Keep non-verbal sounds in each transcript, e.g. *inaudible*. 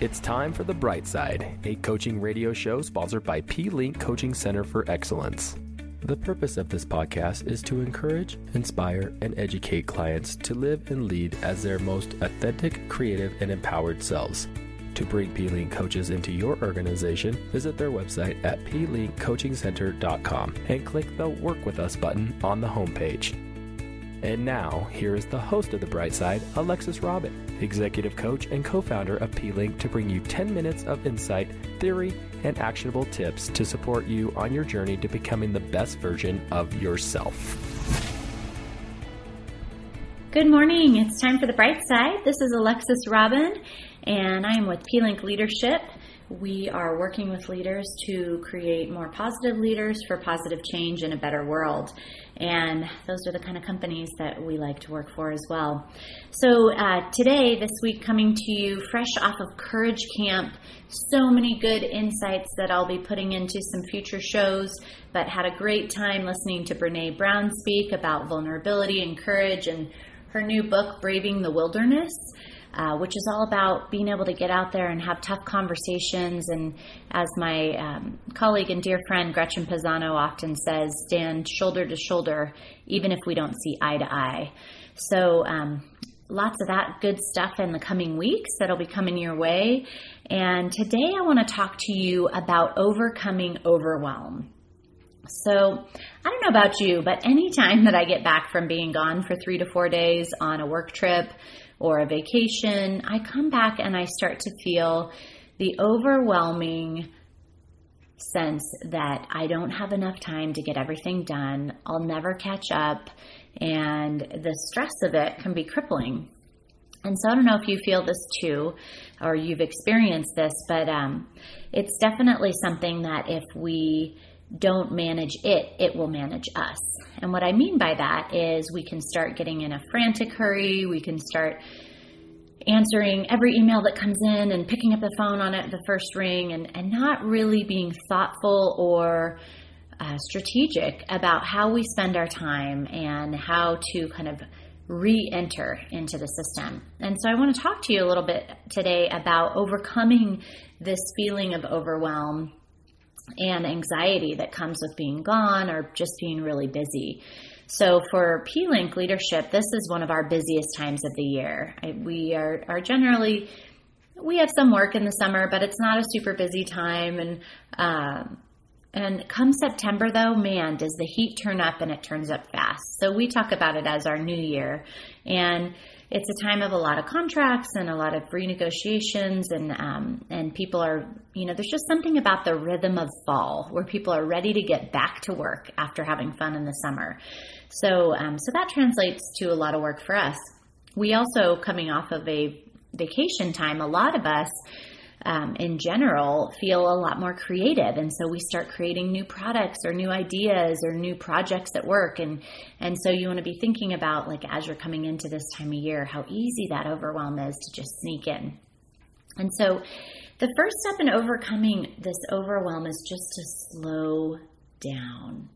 It's time for The Bright Side, a coaching radio show sponsored by P Link Coaching Center for Excellence. The purpose of this podcast is to encourage, inspire, and educate clients to live and lead as their most authentic, creative, and empowered selves. To bring P-Link coaches into your organization, visit their website at plinkcoachingcenter.com and click the Work With Us button on the homepage. And now, here is the host of The Bright Side, Alexis Robin, executive coach and co founder of P Link, to bring you 10 minutes of insight, theory, and actionable tips to support you on your journey to becoming the best version of yourself. Good morning. It's time for The Bright Side. This is Alexis Robin, and I am with P Link Leadership. We are working with leaders to create more positive leaders for positive change in a better world. And those are the kind of companies that we like to work for as well. So, uh, today, this week, coming to you fresh off of Courage Camp, so many good insights that I'll be putting into some future shows, but had a great time listening to Brene Brown speak about vulnerability and courage and her new book, Braving the Wilderness uh, which is all about being able to get out there and have tough conversations. And as my um, colleague and dear friend Gretchen Pisano often says, stand shoulder to shoulder, even if we don't see eye to eye. So, um, lots of that good stuff in the coming weeks that'll be coming your way. And today I want to talk to you about overcoming overwhelm. So, I don't know about you, but anytime that I get back from being gone for three to four days on a work trip, or a vacation, I come back and I start to feel the overwhelming sense that I don't have enough time to get everything done. I'll never catch up. And the stress of it can be crippling. And so I don't know if you feel this too, or you've experienced this, but um, it's definitely something that if we don't manage it, it will manage us. And what I mean by that is we can start getting in a frantic hurry, we can start answering every email that comes in and picking up the phone on it the first ring and, and not really being thoughtful or uh, strategic about how we spend our time and how to kind of re enter into the system. And so I want to talk to you a little bit today about overcoming this feeling of overwhelm and anxiety that comes with being gone or just being really busy. So for P-Link leadership, this is one of our busiest times of the year. I, we are, are generally we have some work in the summer, but it's not a super busy time. And um, and come September, though, man, does the heat turn up and it turns up fast. So we talk about it as our new year, and it's a time of a lot of contracts and a lot of renegotiations and um, and people are you know there's just something about the rhythm of fall where people are ready to get back to work after having fun in the summer. So um, so that translates to a lot of work for us. We also coming off of a vacation time a lot of us um, in general feel a lot more creative. And so we start creating new products or new ideas or new projects at work. And and so you want to be thinking about like as you're coming into this time of year how easy that overwhelm is to just sneak in. And so the first step in overcoming this overwhelm is just to slow down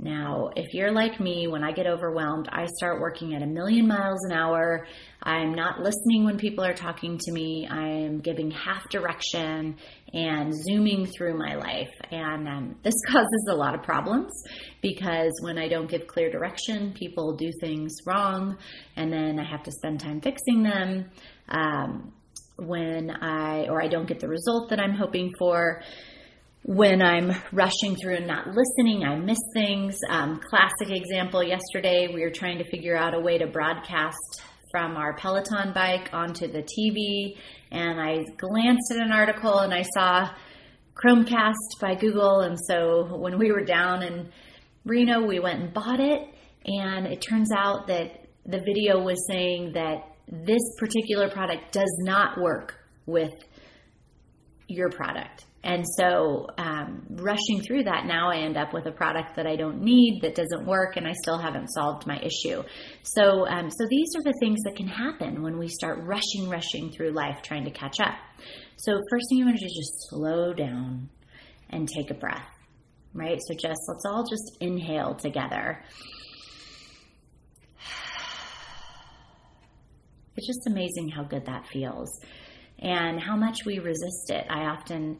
now, if you're like me, when I get overwhelmed, I start working at a million miles an hour. I'm not listening when people are talking to me. I'm giving half direction and zooming through my life. And um, this *laughs* causes a lot of problems because when I don't give clear direction, people do things wrong, and then I have to spend time fixing them. Um, when I, or I don't get the result that I'm hoping for when I'm rushing through and not listening, I miss things. Um, classic example yesterday, we were trying to figure out a way to broadcast from our Peloton bike onto the TV, and I glanced at an article and I saw Chromecast by Google. And so when we were down in Reno, we went and bought it, and it turns out that the video was saying that this particular product does not work with your product. And so, um, rushing through that, now I end up with a product that I don't need, that doesn't work, and I still haven't solved my issue. So, um, so these are the things that can happen when we start rushing, rushing through life, trying to catch up. So, first thing you want to do is just slow down and take a breath, right? So, just let's all just inhale together. It's just amazing how good that feels. And how much we resist it. I often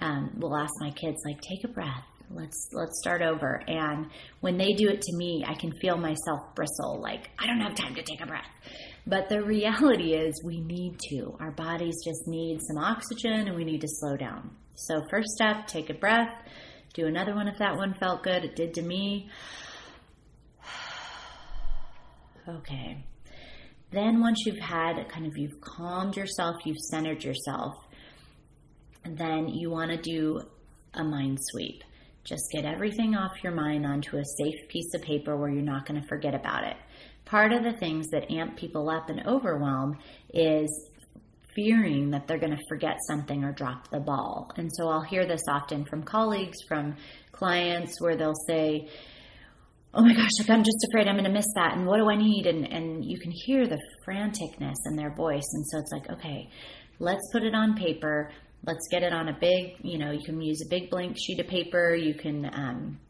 um, will ask my kids, like, take a breath. Let's let's start over. And when they do it to me, I can feel myself bristle. Like I don't have time to take a breath. But the reality is, we need to. Our bodies just need some oxygen, and we need to slow down. So first step, take a breath. Do another one if that one felt good. It did to me. *sighs* Okay. Then once you've had kind of you've calmed yourself, you've centered yourself, then you want to do a mind sweep. Just get everything off your mind onto a safe piece of paper where you're not going to forget about it. Part of the things that amp people up and overwhelm is fearing that they're going to forget something or drop the ball. And so I'll hear this often from colleagues, from clients, where they'll say, oh my gosh, like I'm just afraid I'm going to miss that. And what do I need? And, and you can hear the franticness in their voice. And so it's like, okay, let's put it on paper. Let's get it on a big, you know, you can use a big blank sheet of paper. You can, um,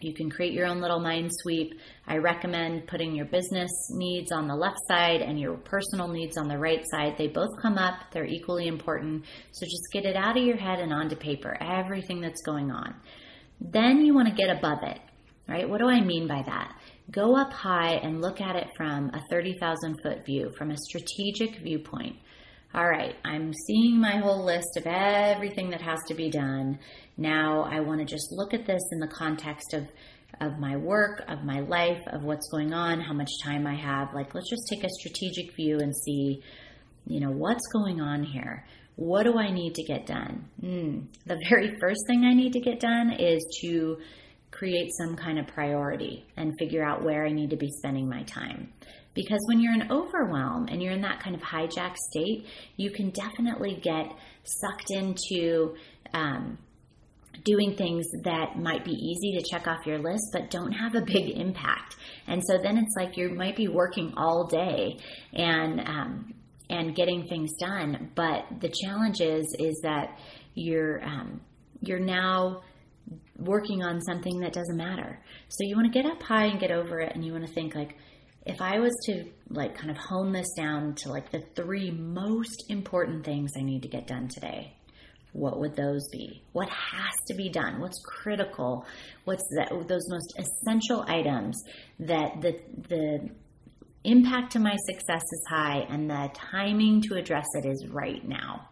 you can create your own little mind sweep. I recommend putting your business needs on the left side and your personal needs on the right side. They both come up, they're equally important. So just get it out of your head and onto paper, everything that's going on. Then you want to get above it right? What do I mean by that? Go up high and look at it from a 30,000 foot view, from a strategic viewpoint. All right, I'm seeing my whole list of everything that has to be done. Now I want to just look at this in the context of of my work, of my life, of what's going on, how much time I have. Like, let's just take a strategic view and see, you know, what's going on here. What do I need to get done? Mm, the very first thing I need to get done is to create some kind of priority and figure out where I need to be spending my time. Because when you're in overwhelm and you're in that kind of hijack state, you can definitely get sucked into um, doing things that might be easy to check off your list but don't have a big impact. And so then it's like you might be working all day and um, and getting things done, but the challenge is is that you're um, you're now working on something that doesn't matter. So you want to get up high and get over it and you want to think like if I was to like kind of hone this down to like the three most important things I need to get done today, what would those be? What has to be done? What's critical? What's that those most essential items that the the impact to my success is high and the timing to address it is right now.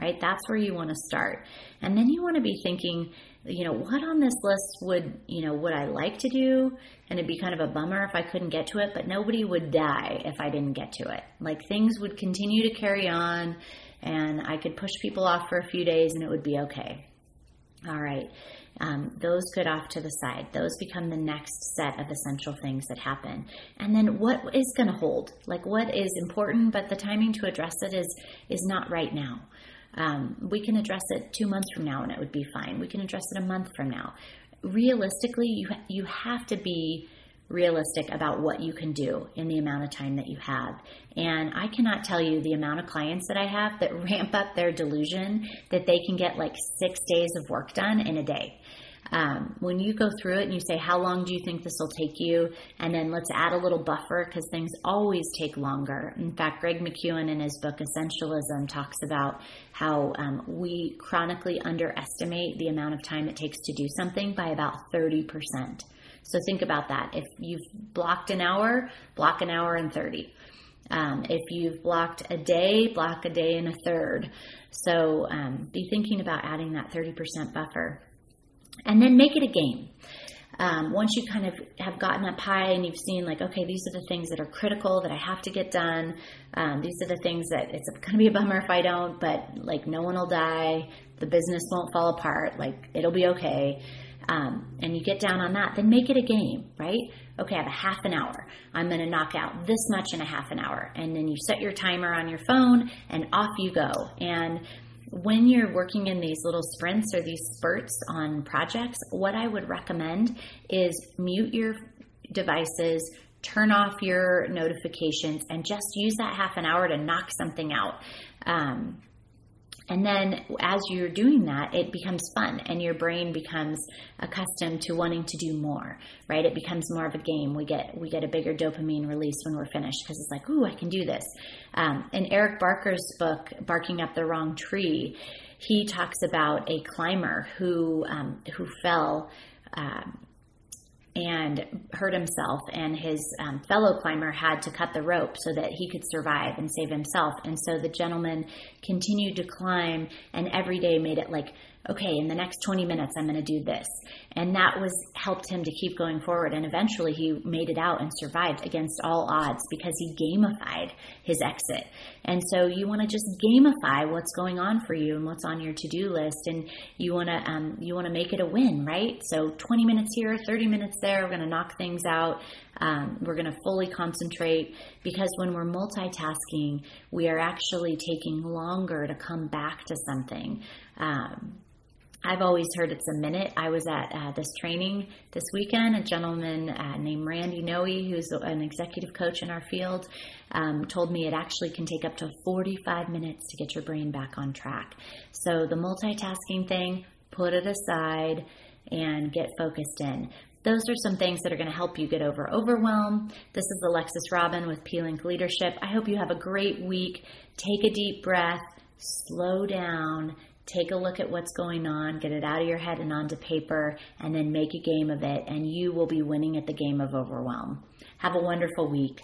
Right? That's where you want to start. And then you want to be thinking you know, what on this list would, you know, would I like to do? And it'd be kind of a bummer if I couldn't get to it, but nobody would die if I didn't get to it. Like things would continue to carry on and I could push people off for a few days and it would be okay. All right. Um, those get off to the side. Those become the next set of essential things that happen. And then what is going to hold? Like what is important, but the timing to address it is is not right now. Um, we can address it two months from now and it would be fine. We can address it a month from now. Realistically, you you have to be realistic about what you can do in the amount of time that you have. And I cannot tell you the amount of clients that I have that *laughs* ramp up their delusion that they can get like six days of work done in a day. Um, when you go through it and you say, How long do you think this will take you? And then let's add a little buffer because things always take longer. In fact, Greg McKeown in his book Essentialism talks about how um, we chronically underestimate the amount of time it takes to do something by about 30%. So think about that. If you've blocked an hour, block an hour and 30. Um, if you've blocked a day, block a day and a third. So um, be thinking about adding that 30% buffer and then make it a game. Um, once you kind of have gotten up high and you've seen like okay these are the things that are critical that i have to get done. Um, these are the things that it's going to be a bummer if i don't but like no one will die. The business won't fall apart. Like it'll be okay. Um, and you get down on that then make it a game right? Okay i have a half an hour. I'm going to knock out this much in a half an hour. And then you set your timer on your phone and off you go. And when you're working in these little sprints or these spurts on projects, what I would recommend is mute your devices, turn off your notifications, and just use that half an hour to knock something out. Um, and then as you're doing that, it becomes fun and your brain becomes accustomed to wanting to do more, right? It becomes more of a game. We get, we get a bigger dopamine release when we're finished because it's like, ooh, I can do this. Um, in Eric Barker's book, Barking Up the Wrong Tree, he talks about a climber who, um, who fell, um, and hurt himself, and his um, fellow climber had to cut the rope so that he could survive and save himself. And so the gentleman continued to climb, and every day made it like okay, in the next 20 minutes, I'm going to do this. And that was helped him to keep going forward. And eventually he made it out and survived against all odds because he gamified his exit. And so you want to just gamify what's going on for you and what's on your to-do list. And you want to, um, you want to make it a win, right? So 20 minutes here, 30 minutes there, we're going to knock things out. Um, we're going to fully concentrate because when we're multitasking, we are actually taking longer to come back to something. Um, I've always heard it's a minute. I was at uh, this training this weekend. A gentleman uh, named Randy Noe, who's an executive coach in our field, um, told me it actually can take up to 45 minutes to get your brain back on track. So the multitasking thing, put it aside and get focused in. Those are some things that are going to help you get over overwhelm. This is Alexis Robin with P-Link Leadership. I hope you have a great week. Take a deep breath, slow down, take a look at what's going on, get it out of your head and onto paper, and then make a game of it, and you will be winning at the game of overwhelm. Have a wonderful week.